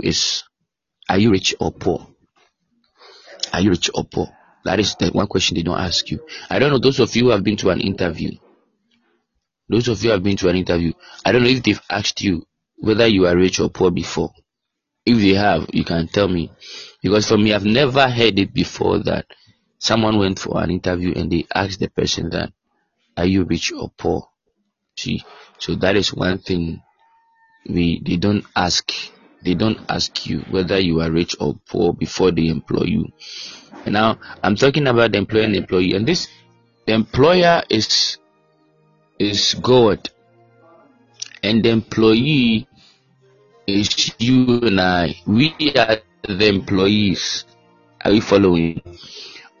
is, are you rich or poor? Are you rich or poor? That is the one question they don't ask you. I don't know those of you who have been to an interview. Those of you who have been to an interview. I don't know if they've asked you whether you are rich or poor before. If they have, you can tell me. Because for me, I've never heard it before that someone went for an interview and they asked the person that, are you rich or poor? See, so that is one thing we they don't ask they don't ask you whether you are rich or poor before they employ you. Now I'm talking about the employer and employee, and this the employer is is God, and the employee is you and I. We are the employees. Are you following?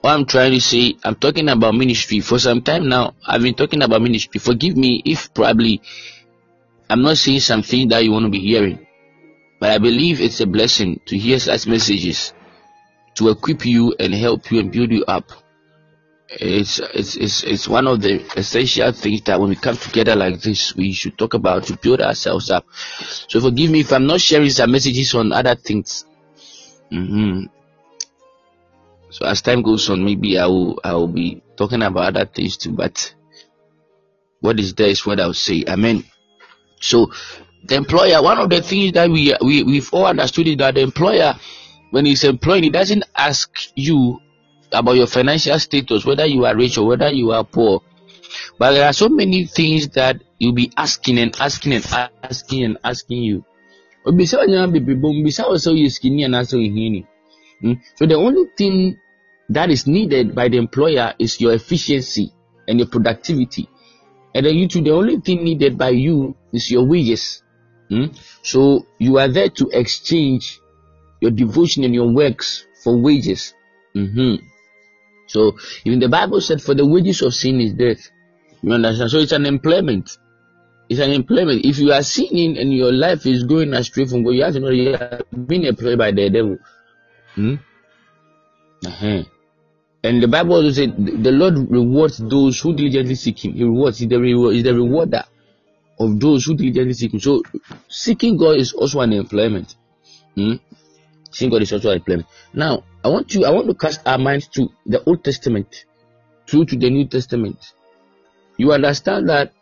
What I'm trying to say, I'm talking about ministry for some time now. I've been talking about ministry. Forgive me if probably I'm not saying something that you want to be hearing, but I believe it's a blessing to hear such messages to equip you and help you and build you up. It's, it's, it's, it's one of the essential things that when we come together like this, we should talk about to build ourselves up. So forgive me if I'm not sharing some messages on other things. Mm-hmm. So as time goes on, maybe I will I will be talking about other things too. But what is there is what I'll say. Amen. So the employer, one of the things that we we we've all understood is that the employer, when he's employing, he doesn't ask you about your financial status, whether you are rich or whether you are poor. But there are so many things that you'll be asking and asking and asking and asking you. Hmm? So the only thing that is needed by the employer is your efficiency and your productivity. And then you too, the only thing needed by you is your wages. Hmm? So you are there to exchange your devotion and your works for wages. Mm-hmm. So even the Bible said, "For the wages of sin is death." You understand? So it's an employment. It's an employment. If you are sinning and your life is going astray from God, you have to know you are being employed by the devil. Hmm? Uh-huh. And the Bible also said the Lord rewards those who diligently seek Him. He rewards. He's the, reward, he's the rewarder of those who diligently seek Him. So seeking God is also an employment. Hmm? Seeking God is also an employment. Now, I want you. I want to cast our minds to the Old Testament through to the New Testament. You understand that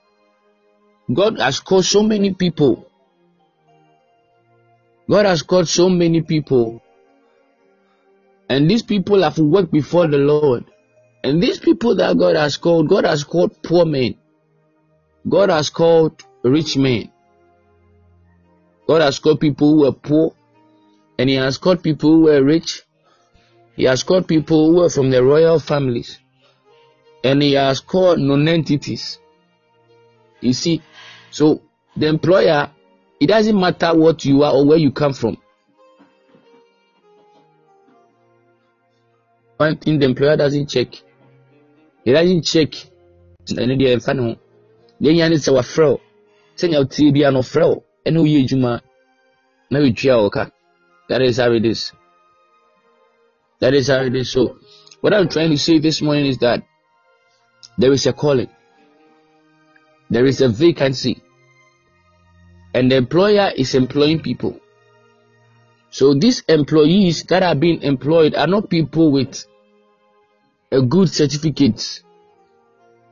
God has called so many people. God has called so many people and these people have worked before the Lord. And these people that God has called, God has called poor men. God has called rich men. God has called people who were poor. And He has called people who were rich. He has called people who were from the royal families. And He has called non-entities. You see, so the employer, it doesn't matter what you are or where you come from. one thing the employer doesn't check he doesn't check ɛno deɛ ɛmfa ne ho deɛ nya sɛnea wotie bia no frɛ wo ɛne woyɛ adwuma na wɔtua wo that is how it is. That is how it is. So what i'm trying to say this morning is that there is a calling. There is a vacancy. And the employer is employing people. So these employees that are being employed are not people with a good certificate.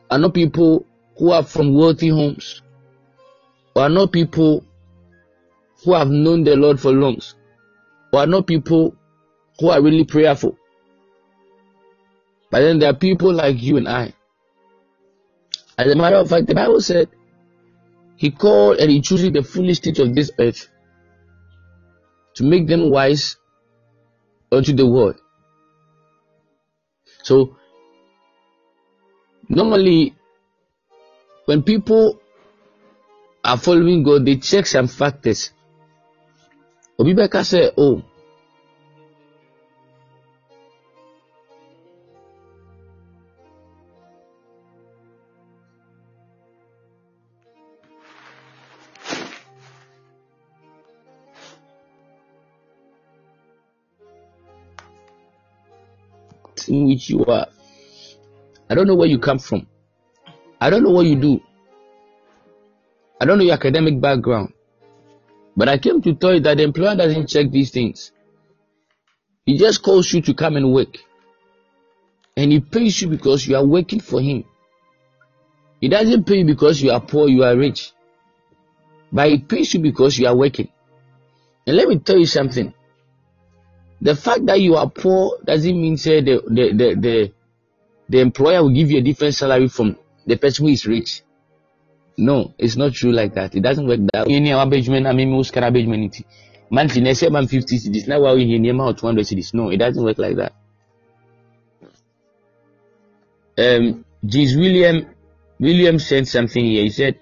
Are not people who are from wealthy homes are not people who have known the Lord for long or are not people who are really prayerful. But then there are people like you and I. As a matter of fact, the Bible said he called and he chose the foolish things of this earth to make them wise unto the world. So normally when people are following God, they check some factors. Obi bɛka sɛ, oh, in which you are. I don't know where you come from. I don't know what you do. I don't know your academic background. But I came to tell you that the employer doesn't check these things. He just calls you to come and work. And he pays you because you are working for him. He doesn't pay you because you are poor, you are rich. But he pays you because you are working. And let me tell you something. The fact that you are poor doesn't mean say the the the the, the employer will give you a different salary from the person who is rich. No, it's not true like that. It doesn't work that way. In our beachman, I mean, most monthly, next year, 50 cities. Now, we're in near 200 cities. No, it doesn't work like that. Um, James William William said something here. He said,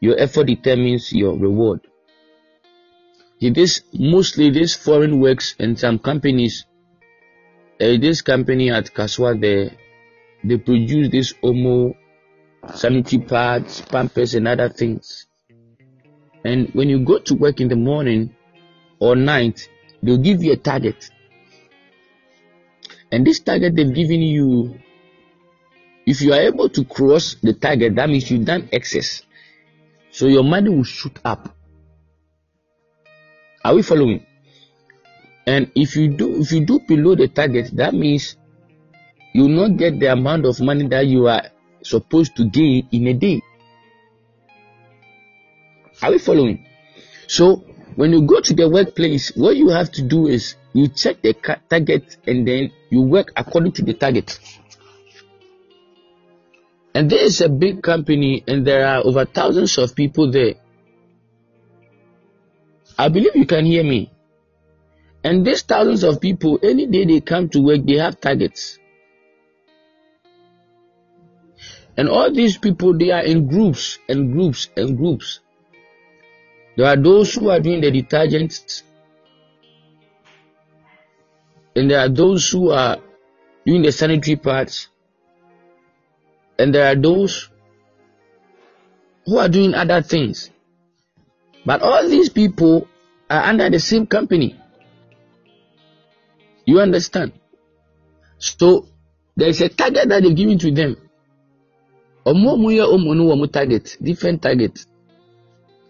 "Your effort determines your reward." this mostly this foreign works and some companies. Uh, this company at Kasoa, they they produce this Omo sanitary pads, pampers, and other things. And when you go to work in the morning or night, they'll give you a target. And this target they've given you, if you are able to cross the target, that means you've done excess. So your money will shoot up. Are we following? And if you do if you do below the target, that means you will not get the amount of money that you are supposed to gain in a day. Are we following? So when you go to the workplace, what you have to do is you check the target and then you work according to the target. And there is a big company and there are over thousands of people there. I believe you can hear me. And these thousands of people, any day they come to work, they have targets. And all these people, they are in groups and groups and groups. There are those who are doing the detergents, and there are those who are doing the sanitary parts, and there are those who are doing other things. But all these people are under the same company. You understand? So there is a target that they've given to them. Ɔmo a wɔyɛ ɔmo no wɔ target different target.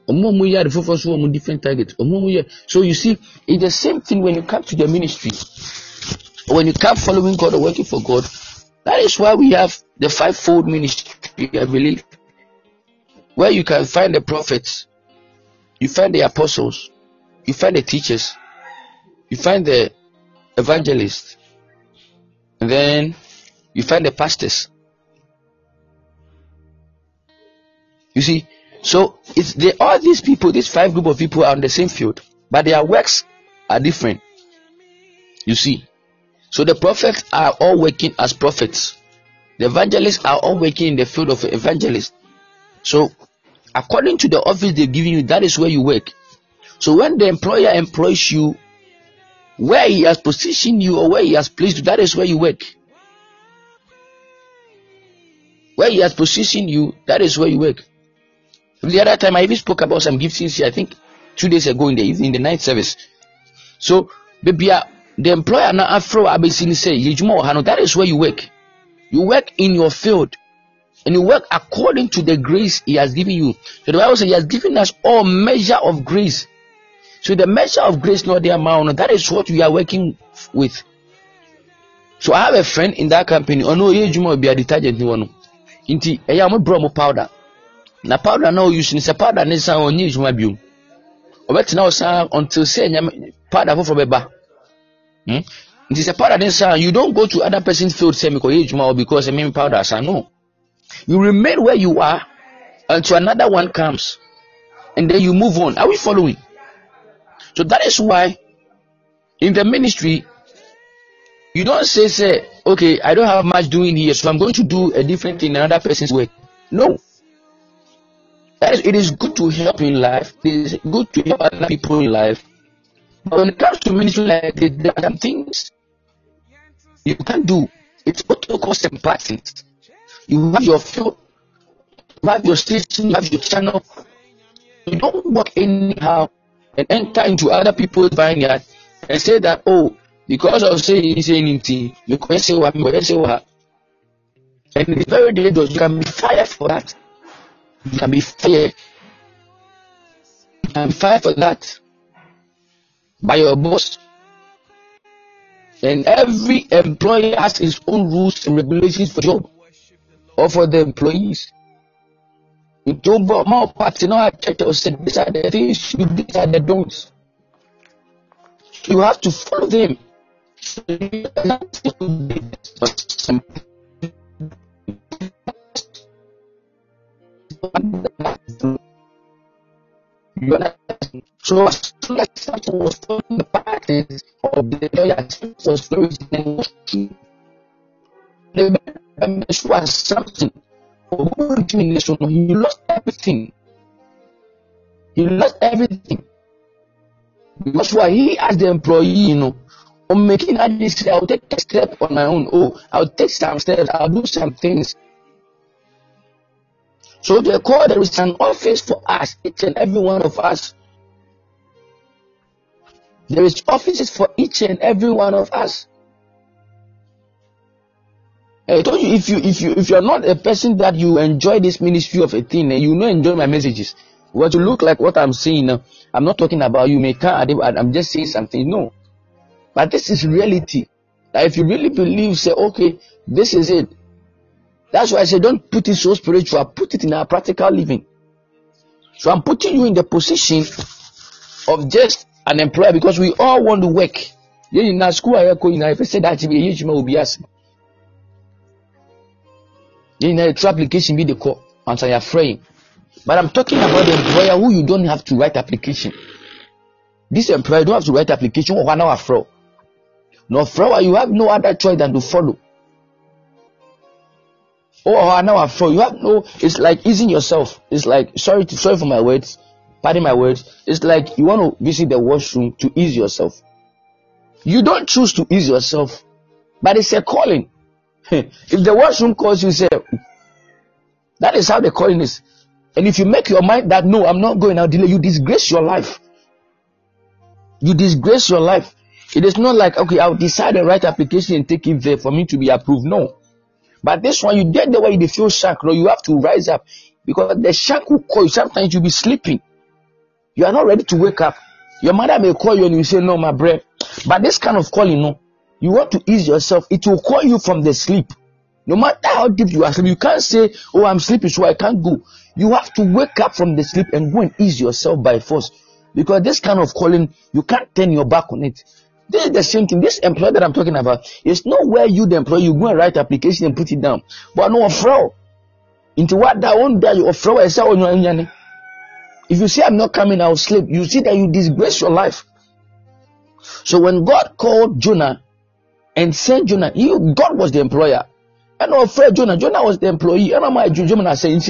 Ɔmo a wɔyɛ ade foforɔ so wɔ mo different target. Ɔmo a wɔyɛ so you see it's the same thing when you come to the ministry. When you come following God or working for God that is why we have the fivefold ministry I believe where you can find the prophets you find the apostles you find the teachers you find the evangelists and then you find the pastors You see, so it's they all these people, these five group of people are on the same field, but their works are different. You see, so the prophets are all working as prophets. The evangelists are all working in the field of evangelists. So, according to the office they're giving you, that is where you work. So when the employer employs you, where he has positioned you or where he has placed you, that is where you work. Where he has positioned you, that is where you work. The other time I even spoke about some giftings here, I think two days ago in the evening, the night service. So, baby, uh, the employer now afro abesini say, that is where you work. You work in your field. And you work according to the grace he has given you. So the Bible says he has given us all measure of grace. So the measure of grace, not the amount, that is what we are working with. So I have a friend in that company. Oh no, you be a detergent. Inti, I am a bromo powder. Na powder na ɔyusu no sɛ powder ne san ɔnyɛ adwuma biom. Ɔbɛtena hɔ saa until sɛ nyame powder foforɔ bɛba. Hmm? nti sɛ powder ne san you don't go to other person's field sɛ mekɔyɛ adwuma hɔ because ɛmem powder san no. You remain where you are until another one comes and then you move on. Are we following? So that is why in the ministry you don't say say okay i don't have much doing here so i'm going to do a different thing in another person's way. No it is good to help in life. It is good to help other people in life. But when it comes to ministry like this, there are some things you can do. It's what protocols and patterns. You have your field, you have your station, you have your channel. You don't work anyhow and enter into other people's vineyard and say that, oh, because of saying saying anything, you can say what, you can say what. And it's very dangerous. You can be fired for that. You can be fired. You can fired for that. by your boss. And every employer has his own rules and regulations for job or for the employees. You don't but more parts in our church or said these are the things you these are the don'ts. You have to follow them. So as soon as something was following the patterns of the lawyer was flourishing the man was something he lost everything. He lost everything. Because why he as the employee, you know, I'm making a decision, I'll take a step on my own. Oh, I'll take some steps, I'll do some things. So therefore, there is an office for us, each and every one of us. There is offices for each and every one of us. I told you if you if you if you're not a person that you enjoy this ministry of a thing, eh, you know enjoy my messages. What you look like what I'm saying eh, I'm not talking about you can't I'm just saying something. No. But this is reality. That if you really believe, say, okay, this is it. That's why I say don't put it so spiritual, put it in our practical living. So I'm putting you in the position of just an employer because we all want to work. In school, I if I say that, will be asking. Nyinaa yɛtu application bi de kɔ ansa yɛafrɛ yɛn but i'm talking about the employer who you don't have to write application. This employer you don't have to write application hɔ ana wafrɛ na ɔfrɛ wa you have no other choice than to follow oh hɔ ana wafrɛ you have no oh, it's like easing yourself it's like sorry to sorry for my words pardon my words it's like you want to visit the washroom to ease yourself you don't choose to ease yourself but it's a calling if the washroom calls you, say, that is how the calling is. And if you make your mind that no, I'm not going, I'll delay, you disgrace your life. You disgrace your life. It is not like, okay, I'll decide the right application and take it there for me to be approved. No. But this one, you get the way you feel shark, no, you have to rise up because the shark will call you. Sometimes you'll be sleeping. You are not ready to wake up. Your mother may call you and you say, No, my bread. But this kind of calling, no, you want to ease yourself, it will call you from the sleep. No matter how deep you are asleep, you can't say, Oh, I'm sleeping, so I can't go. You have to wake up from the sleep and go and ease yourself by force. Because this kind of calling, you can't turn your back on it. This is the same thing. This employer that I'm talking about is not where you, the employer, you go and write application and put it down. But no offer. Into what that one day you say, oh, If you say, I'm not coming, I'll sleep, you see that you disgrace your life. So when God called Jonah and sent Jonah. He, God was the employer. And our friend Jonah, Jonah was the employee. And I'm Jonah saying,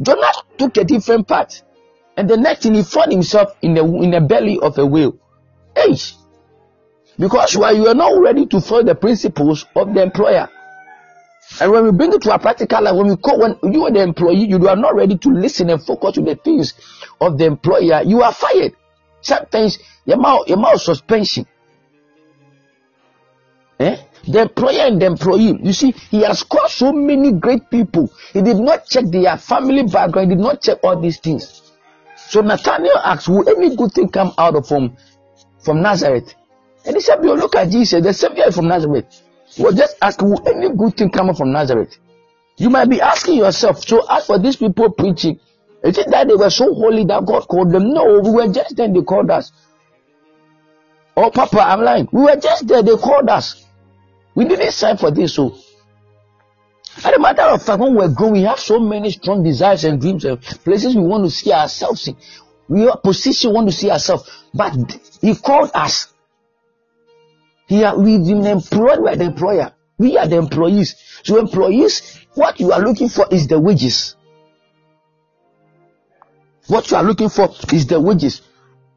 Jonah took a different path. And the next thing he found himself in the in the belly of a whale. Hey, because while you are not ready to follow the principles of the employer. And when we bring it to a practical life, when we call when you are the employee, you are not ready to listen and focus to the things of the employer, you are fired. Sometimes your mouth, your mouth suspension. Eh? The employer and the employee. You see, he has called so many great people. He did not check their family background. He did not check all these things. So Nathaniel asked, Will any good thing come out of him from Nazareth? And he said, Look at Jesus, the Savior from Nazareth. Well, just ask, Will any good thing come out from Nazareth? You might be asking yourself, so as for these people preaching, is it that they were so holy that God called them? No, we were just there, they called us. Oh, Papa, I'm lying. We were just there, they called us. We didn't sign for this. So, as a matter of fact, when we're growing, we have so many strong desires and dreams and places we want to see ourselves in. We are position want to see ourselves, but He called us. He are, we've been employed by the employer. We are the employees. So, employees, what you are looking for is the wages. What you are looking for is the wages.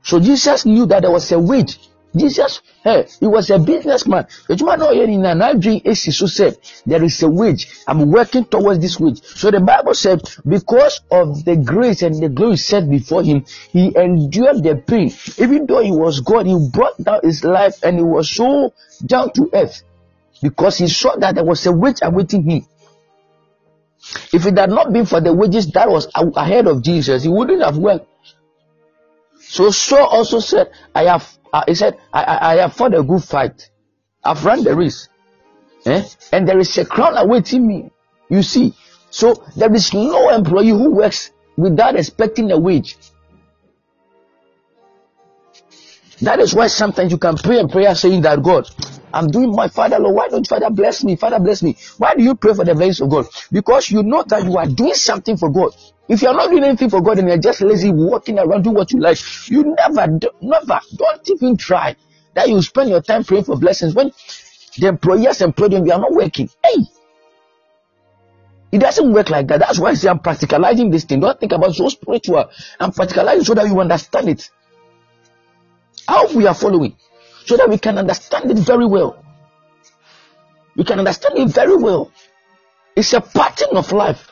So Jesus knew that there was a wage Jesus, hey, he was a businessman. so said, there is a wage. I'm working towards this wage. So the Bible said, because of the grace and the glory set before him, he endured the pain. Even though he was God, he brought down his life and he was so down to earth because he saw that there was a wage awaiting him. If it had not been for the wages that was ahead of Jesus, he wouldn't have worked. So Saul also said, I have, uh, he said, I, I, I have fought a good fight. I've run the race. Eh? And there is a crown awaiting me. You see, so there is no employee who works without expecting a wage. That is why sometimes you can pray a prayer saying that God, I'm doing my Father, Lord. Why don't Father bless me? Father bless me. Why do you pray for the blessings of God? Because you know that you are doing something for God. If you are not doing anything for God and you're just lazy, walking around, doing what you like, you never, never, don't even try that you spend your time praying for blessings when the employers employ them, you are not working. Hey, it doesn't work like that. That's why I say I'm practicalizing this thing. Don't think about so spiritual. I'm practicalizing so that you understand it. How we are following, so that we can understand it very well. We can understand it very well. It's a pattern of life.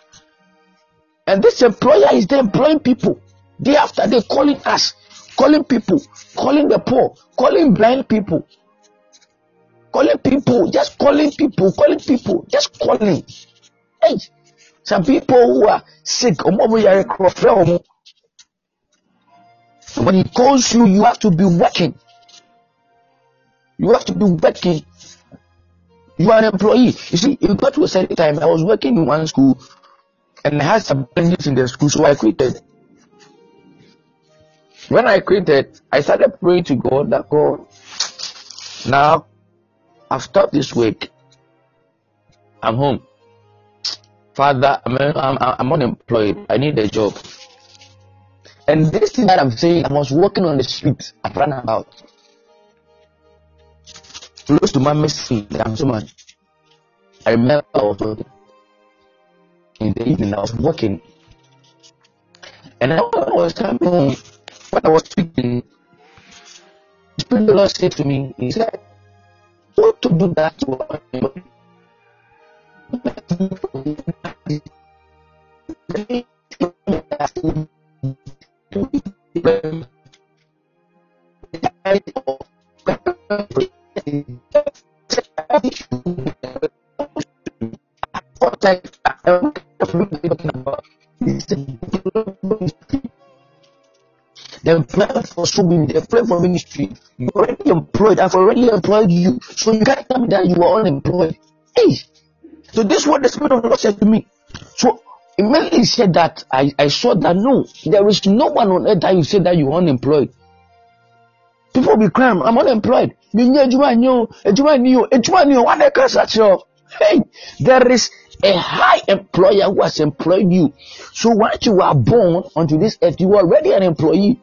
And this employer is there employing people. Day after day, calling us, calling people, calling the poor, calling blind people, calling people, just calling people, calling people, just calling. Hey, some people who are sick, when he calls you, you have to be working. You have to be working. You are an employee. You see, it got to a certain time. I was working in one school and I had some challenges in the school, so I quitted. When I quitted, I started praying to God that God, now I've stopped this week. I'm home. Father, I'm, I'm, I'm unemployed. I need a job. And this thing that I'm saying, I was walking on the street. I ran about. Close to my missing. I'm so much. I remember I was. In the evening, I was walking. And I was coming home, when I was speaking, the Spirit the Lord said to me, He said, What to do that to the plan for swimming, the plan for ministry. You're already employed. I've already employed you. So you can't tell me that you are unemployed. Hey. So this is what the Spirit of the Lord said to me. So Immediately said that, I, I saw that no, there is no one on earth that you say that you're unemployed. People be crying, I'm unemployed. Me nejo, nejo, nejo. What the case at you? Hey, there is a high employer who has employed you. So once you are born onto this earth, you are already an employee.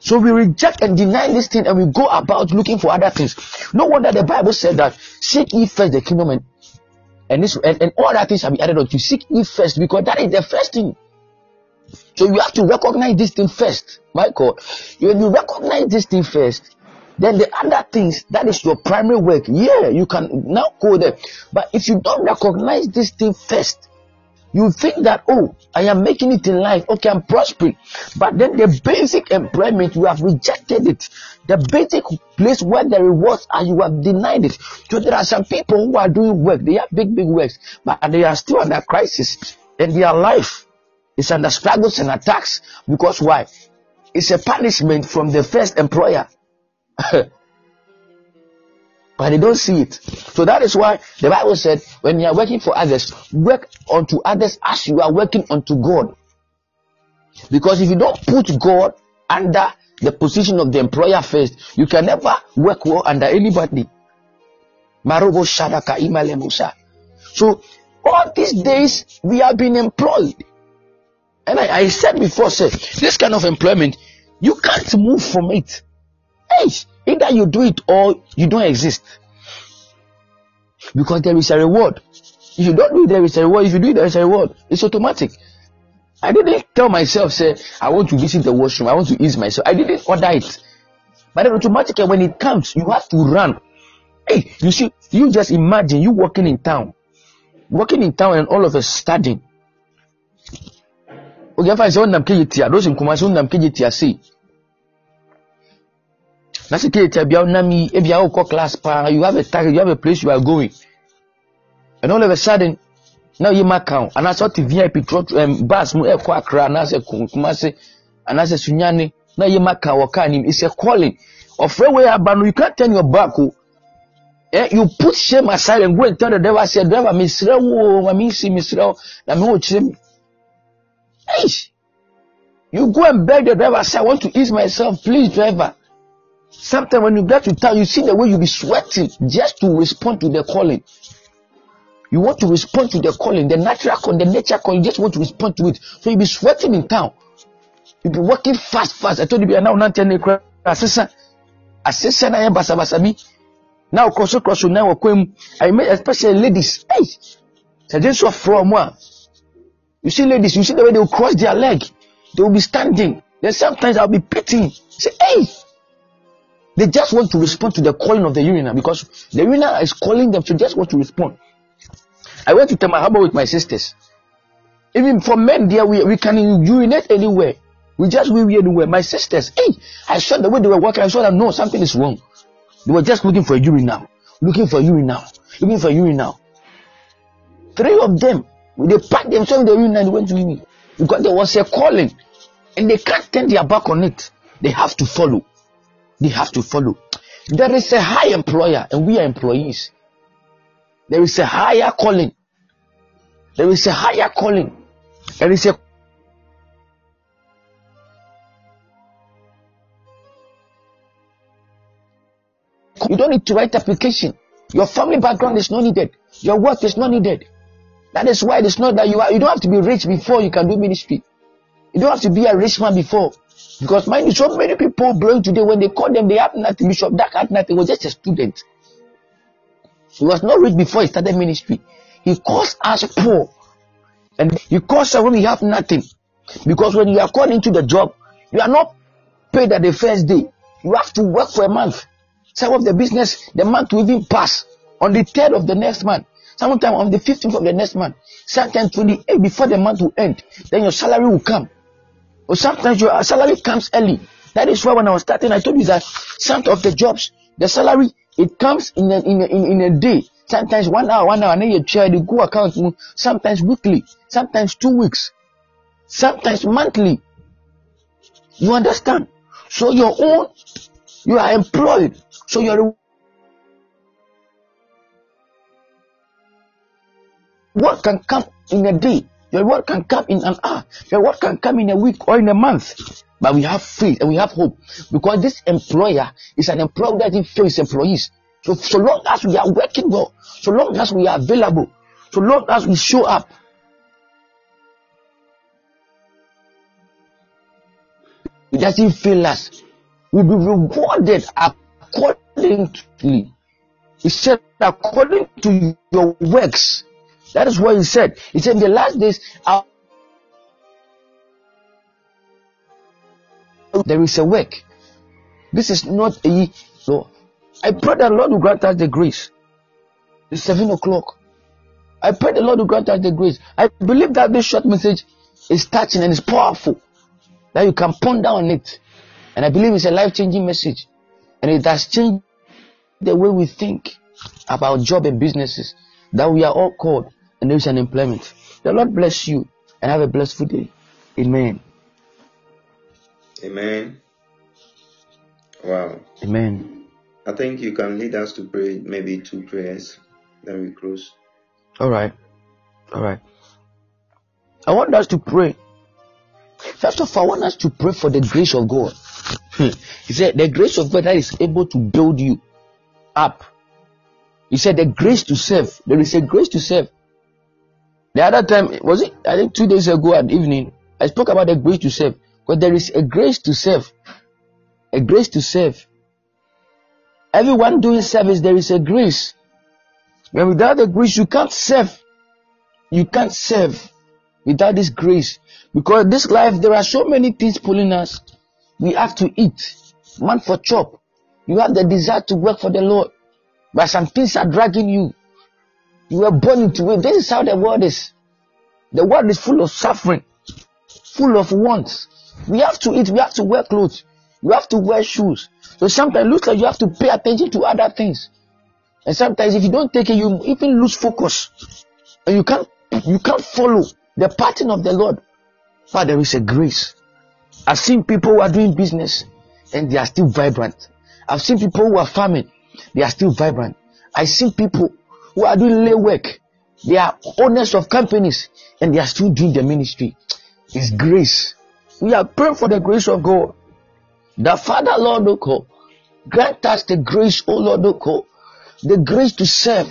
So we reject and deny this thing and we go about looking for other things. No wonder the Bible said that seek ye first the kingdom and and this and, and all that things shall be added unto you. Seek ye first because that is the first thing. So you have to recognize this thing first. God. When you recognize this thing first, then the other things that is your primary work. Yeah, you can now go there. But if you don't recognize this thing first, you think that, oh, I am making it in life. Okay, I'm prospering. But then the basic employment, you have rejected it. The basic place where the rewards are, you have denied it. So there are some people who are doing work. They have big, big works, but they are still under crisis. in their life is under struggles and attacks. Because why? It's a punishment from the first employer. but they don't see it. So that is why the Bible said, when you are working for others, work unto others as you are working unto God. Because if you don't put God under the position of the employer first, you can never work well under anybody. So all these days we have been employed. And I, I said before, say, this kind of employment, you can't move from it. Hey, Either you do it or you don't exist. Because there is a reward. If you don't do it, there is a reward. If you do it, there is a reward. It's automatic. I didn't tell myself, say, I want to visit the washroom, I want to ease myself. I didn't order it. But then automatically, when it comes, you have to run. Hey, you see, you just imagine you walking in town. Walking in town and all of a sudden. Okay, if I say, those in Kumasi, see na security bia nam yi ebia wokɔ class paa you have a target you have a place you are going. And all of a sudden na oyi ma kan anaasɛ ɔte vip trot um, bus mu ɛkɔ akra anaasɛ kumase anaasɛ sunyane na yɛ maka wɔ car nim it's a calling. Ɔfrɛ wei aba no you can't turn your back o eh you put shame aside and go and tell the devil say driver mesrɛ wo ma me nsi mesrɛ wo. Na me wo kyerɛ hey you go and beg the driver say i want to ease myself please driver sometimes when you get to town you see the way you be sweating just to respond to the calling you want to respond to the calling, the natural calling, the nature calling. You just want to respond to it. So you be sweating in town. You be working fast, fast. I told you, now not ten assistant, assistant. I am basa basa bi. Now cross cross now especially ladies. Hey, so just so from one. You see, ladies, you see the way they will cross their leg. They will be standing. Then sometimes I'll be pitying. Say, hey. They just want to respond to the calling of the urinal because the urinal is calling them to just want to respond. I went to Temahaba with my sisters. Even for men there, we, we can urinate anywhere. We just we anywhere. My sisters, hey, I saw the way they were walking. I saw that no, something is wrong. They were just looking for a urine now, looking for a urine now, looking for a urine now. Three of them, they packed themselves in the room and went to me because there was a calling, and they can't turn their back on it. They have to follow. They have to follow. There is a high employer, and we are employees. There is a higher calling. There is a higher calling. There is a You don't need to write application. Your family background is not needed. Your work is not needed. That is why it's not that you are. You don't have to be rich before you can do ministry. You don't have to be a rich man before. Because mind you, so many people blowing today when they call them, they have nothing. Bishop Dag had nothing. He was just a student. He was not rich before he started ministry. He calls us poor. And he calls us when we have nothing. Because when you are called into the job, you are not paid at the first day. You have to work for a month. Some of the business, the month will even pass on the third of the next month. Sometimes on the 15th of the next month. Sometimes 28 before the month will end. Then your salary will come. Or sometimes your salary comes early. That is why when I was starting, I told you that some of the jobs, the salary, it comes in a, in a, in, a day. Sometimes one hour, one hour, and then you try to go account. Sometimes weekly, sometimes two weeks, sometimes monthly. You understand? So your own, you are employed. So your what can come in a day. Your word can come in an hour. Your word can come in a week or in a month. But we have faith and we have hope because this employer is an employer that fails employees. So, so long as we are working well, so long as we are available, so long as we show up, it doesn't fail us. We'll be rewarded accordingly. He said, according to your works. That is what he said. He said, in the last days, there is a work. This is not a so I pray that Lord will grant us the grace. It's seven o'clock. I pray the Lord will grant us the grace. I believe that this short message is touching and it's powerful. That you can ponder on it. And I believe it's a life changing message. And it has changed the way we think about job and businesses. That we are all called and there is an employment. The Lord bless you and have a blessed day. Amen. Amen. Wow. Amen. I think you can lead us to pray maybe two prayers, then we close. All right. All right. I want us to pray. First of all, I want us to pray for the grace of God. Hmm. he said, The grace of God that is able to build you up. He said, The grace to serve. There is a grace to serve. The other time, was it, I think two days ago at evening, I spoke about the grace to serve. But there is a grace to serve. A grace to serve. Everyone doing service, there is a grace. And without the grace, you can't serve. You can't serve without this grace. Because this life, there are so many things pulling us. We have to eat. Man for chop. You have the desire to work for the Lord. But some things are dragging you. You were born into it. This is how the world is. The world is full of suffering, full of wants. We have to eat, we have to wear clothes, you have to wear shoes. So sometimes it looks like you have to pay attention to other things. And sometimes if you don't take it, you even lose focus. And you can't you can't follow the pattern of the Lord. But there is a grace. I've seen people who are doing business and they are still vibrant. I've seen people who are farming, they are still vibrant. I've seen people who are doing lay work, they are owners of companies and they are still doing the ministry. It's grace. We are praying for the grace of God. The Father, Lord, O grant us the grace, O Lord, O the grace to serve,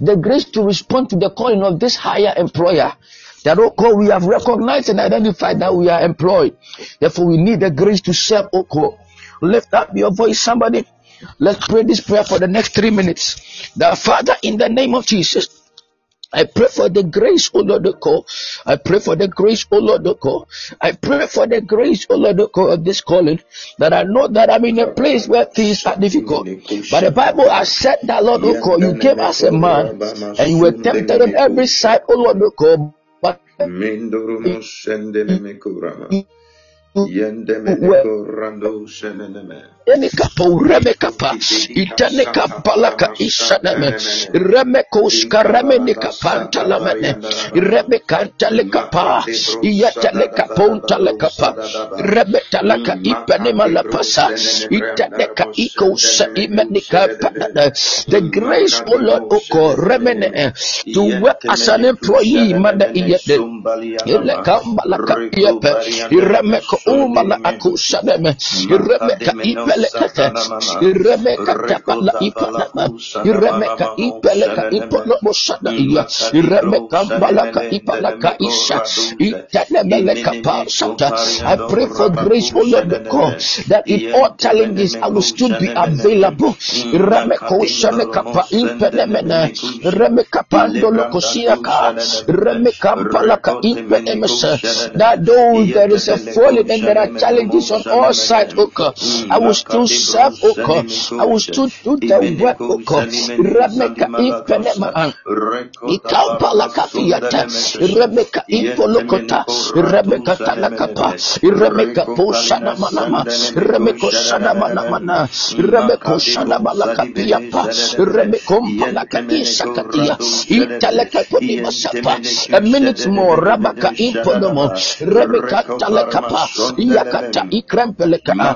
the grace to respond to the calling of this higher employer. That, oh God, we have recognized and identified that we are employed. Therefore, we need the grace to serve, oh God. Lift up your voice, somebody. Let's pray this prayer for the next three minutes. The Father, in the name of Jesus, I pray for the grace, O Lord God. I pray for the grace, O Lord God. I pray for the grace, O Lord God, of this calling. That I know that I'm in a place where things are difficult. But the Bible has said that, Lord God, you gave us a man and you were tempted on every side, O Lord God. But Emekapa uremekapa itaneka palaka isaname remeko skaramene kapanta remekanta lekapa iyataleka ponta lekapa remetalaka ipanema lapasa itaneka ikosa imenika panada the grace oh o Lord oh o God remene eh, to work as an employee manda iyete ilekamba laka iyepe iremeko umala akusaneme iremeka ipe ipelekete iremeka tapala ipalama iremeka ipeleka ipolomo sada iya iremeka balaka ipalaka isha itanemeleka pasata I pray for grace O Lord God that in all challenges I will still be available. Iremeka ushane kapa impenemena iremeka pandolo kosiaka iremeka palaka impenemesa that though there is a falling and there are challenges on all sides O God I will still serve, O God. I will still do the work, O God. Rebecca Ipenema, Ikampa Lakafiata, Rebecca Ipolokota, Rebecca Talakapa, Rebecca Poshana Manama, Rebecca Shana Manamana, Rebecca Shana Malakapiapa, Rebecca Palakati Sakatia, Italakaponi Masapa, a minute more, Rabaka Imponomo, Rebecca Talakapa, yakata ikrempelekata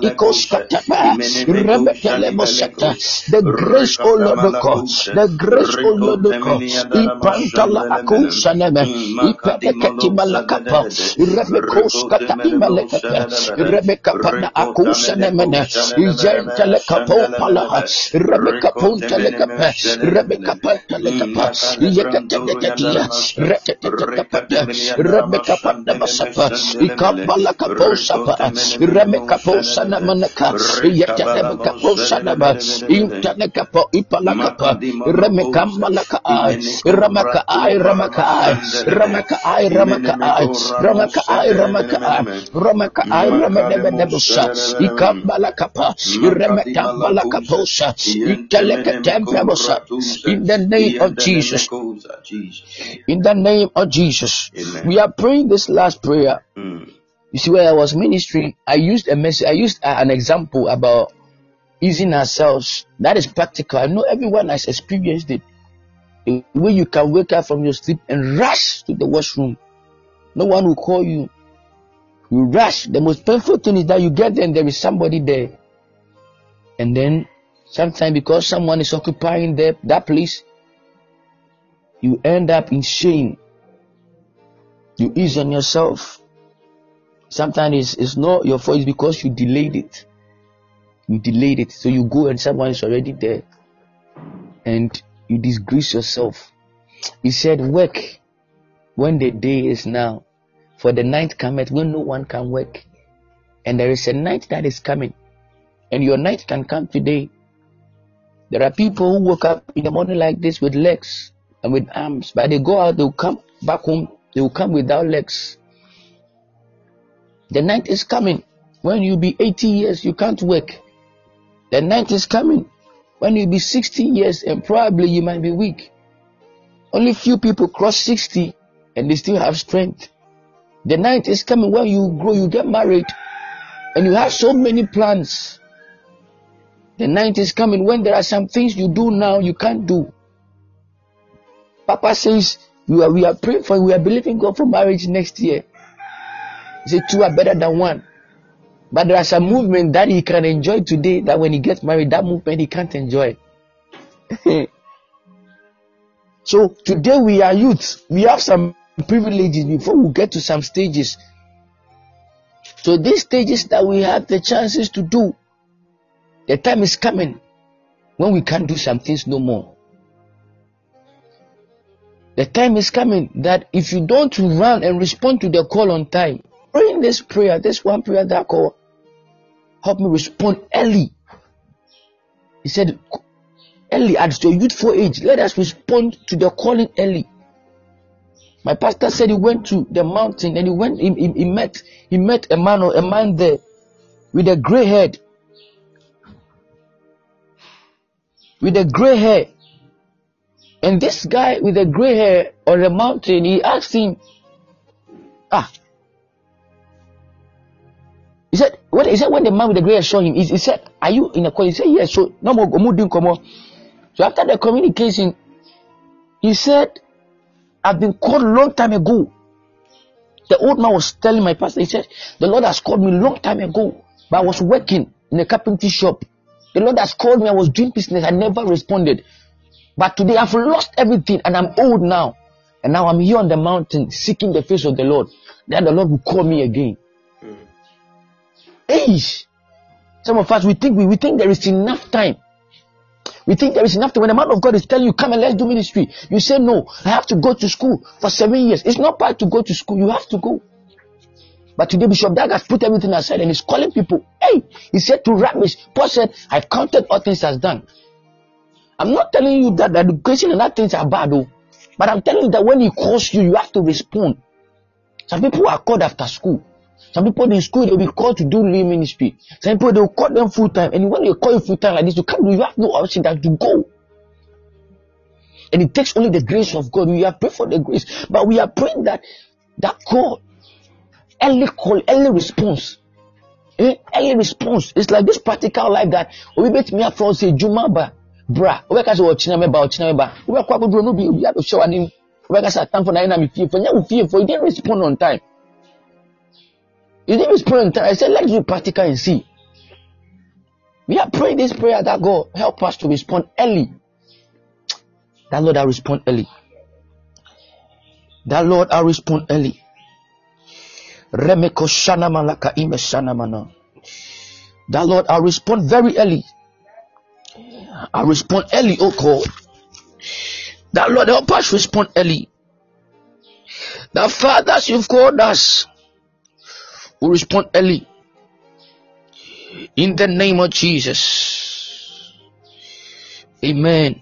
ikoskatapa rebetelemosata the grace o lord god the grace o lord god ipantala akusaneme ipeleketi malakapa rebekoskata imelekete rebekapana akusanemene ijentelekapo palaha rebekapuntelekape rebekapantelekapa yeketeketetia reketeketekapate rebekapandabasapa ikapa Rebecca Pandamasapa, Ikapalakapo Sapa, Rebecca Posana manaka yatana kapo sanaba intana kapo ipalakapa remeka malaka ai ramaka ai ramaka ai ramaka ai ramaka ai ramaka ai ramaka ai ramaka ai ramaka nebusa ikambala kapa remeka malaka posa. Italeka temperosa in the name of Jesus. In the name of Jesus. We are praying this last prayer. Mm. You see, where I was ministering, I used a message, I used uh, an example about using ourselves. That is practical. I know everyone has experienced it. The way you can wake up from your sleep and rush to the washroom. No one will call you. You rush. The most painful thing is that you get there and there is somebody there. And then sometimes because someone is occupying that, that place, you end up in shame. You ease on yourself. Sometimes it's, it's not your fault, it's because you delayed it. You delayed it. So you go and someone is already there. And you disgrace yourself. He said, Work when the day is now. For the night cometh when no one can work. And there is a night that is coming. And your night can come today. There are people who woke up in the morning like this with legs and with arms, but they go out, they will come back home, they will come without legs. The night is coming when you be 80 years, you can't work. The night is coming when you be 60 years and probably you might be weak. Only few people cross 60 and they still have strength. The night is coming when you grow, you get married and you have so many plans. The night is coming when there are some things you do now you can't do. Papa says we are, we are praying for, we are believing God for marriage next year. He said two are better than one. But there are some movement that he can enjoy today that when he gets married, that movement he can't enjoy. so today we are youth. We have some privileges before we get to some stages. So these stages that we have the chances to do, the time is coming when we can't do some things no more. The time is coming that if you don't run and respond to the call on time, praying this prayer, this one prayer that call, help me respond early. He said, early at your youthful age, let us respond to the calling early. My pastor said he went to the mountain and he went, he, he, he met, he met a man or a man there with a gray head, with a gray hair. And this guy with the gray hair on the mountain, he asked him, Ah, he said, when he said when the man with the gray saw him, he, he said, Are you in a call? He said, Yes. So no more more. So after the communication, he said, I've been called a long time ago. The old man was telling my pastor, he said, The Lord has called me a long time ago, but I was working in a carpentry shop. The Lord has called me, I was doing business, I never responded. But today I've lost everything and I'm old now. And now I'm here on the mountain seeking the face of the Lord. Then the Lord will call me again. Hey, some of us we think we, we think there is enough time. We think there is enough time. When the man of God is telling you, come and let's do ministry, you say no, I have to go to school for seven years. It's not bad to go to school, you have to go. But today Bishop Dag has put everything aside and he's calling people. Hey, he said to rubbish. Paul said, I counted all things as done. I'm not telling you that education and that things are bad, though. But I'm telling you that when he calls you, you have to respond. Some people are called after school. Some people in school they'll be called to do lay ministry. Some people they'll call them full time. And when they call you full time like this, you can't you have no option than to go. And it takes only the grace of God. We are praying for the grace, but we are praying that that call, early call, early response. Eh? Early response. It's like this practical life that we bet me up from say Jumaba bra wobɛka sɛ ɔkyena mɛba ɔkyena mɛba wobɛkɔ akoduro no bi obi ahyɛ w'anim wobɛka sɛ atamfo na ayɛ me fiefo nyɛ wo fiefo you didn't respond on time didn't respond on time I said let's do practical and see. We are praying this prayer that God help us to respond early. That Lord I respond early. That Lord I respond early. Remeko shana ime shana that Lord I respond very early. I respond early, oh God. That Lord help us respond early. That fathers you've called us will respond early. In the name of Jesus. Amen.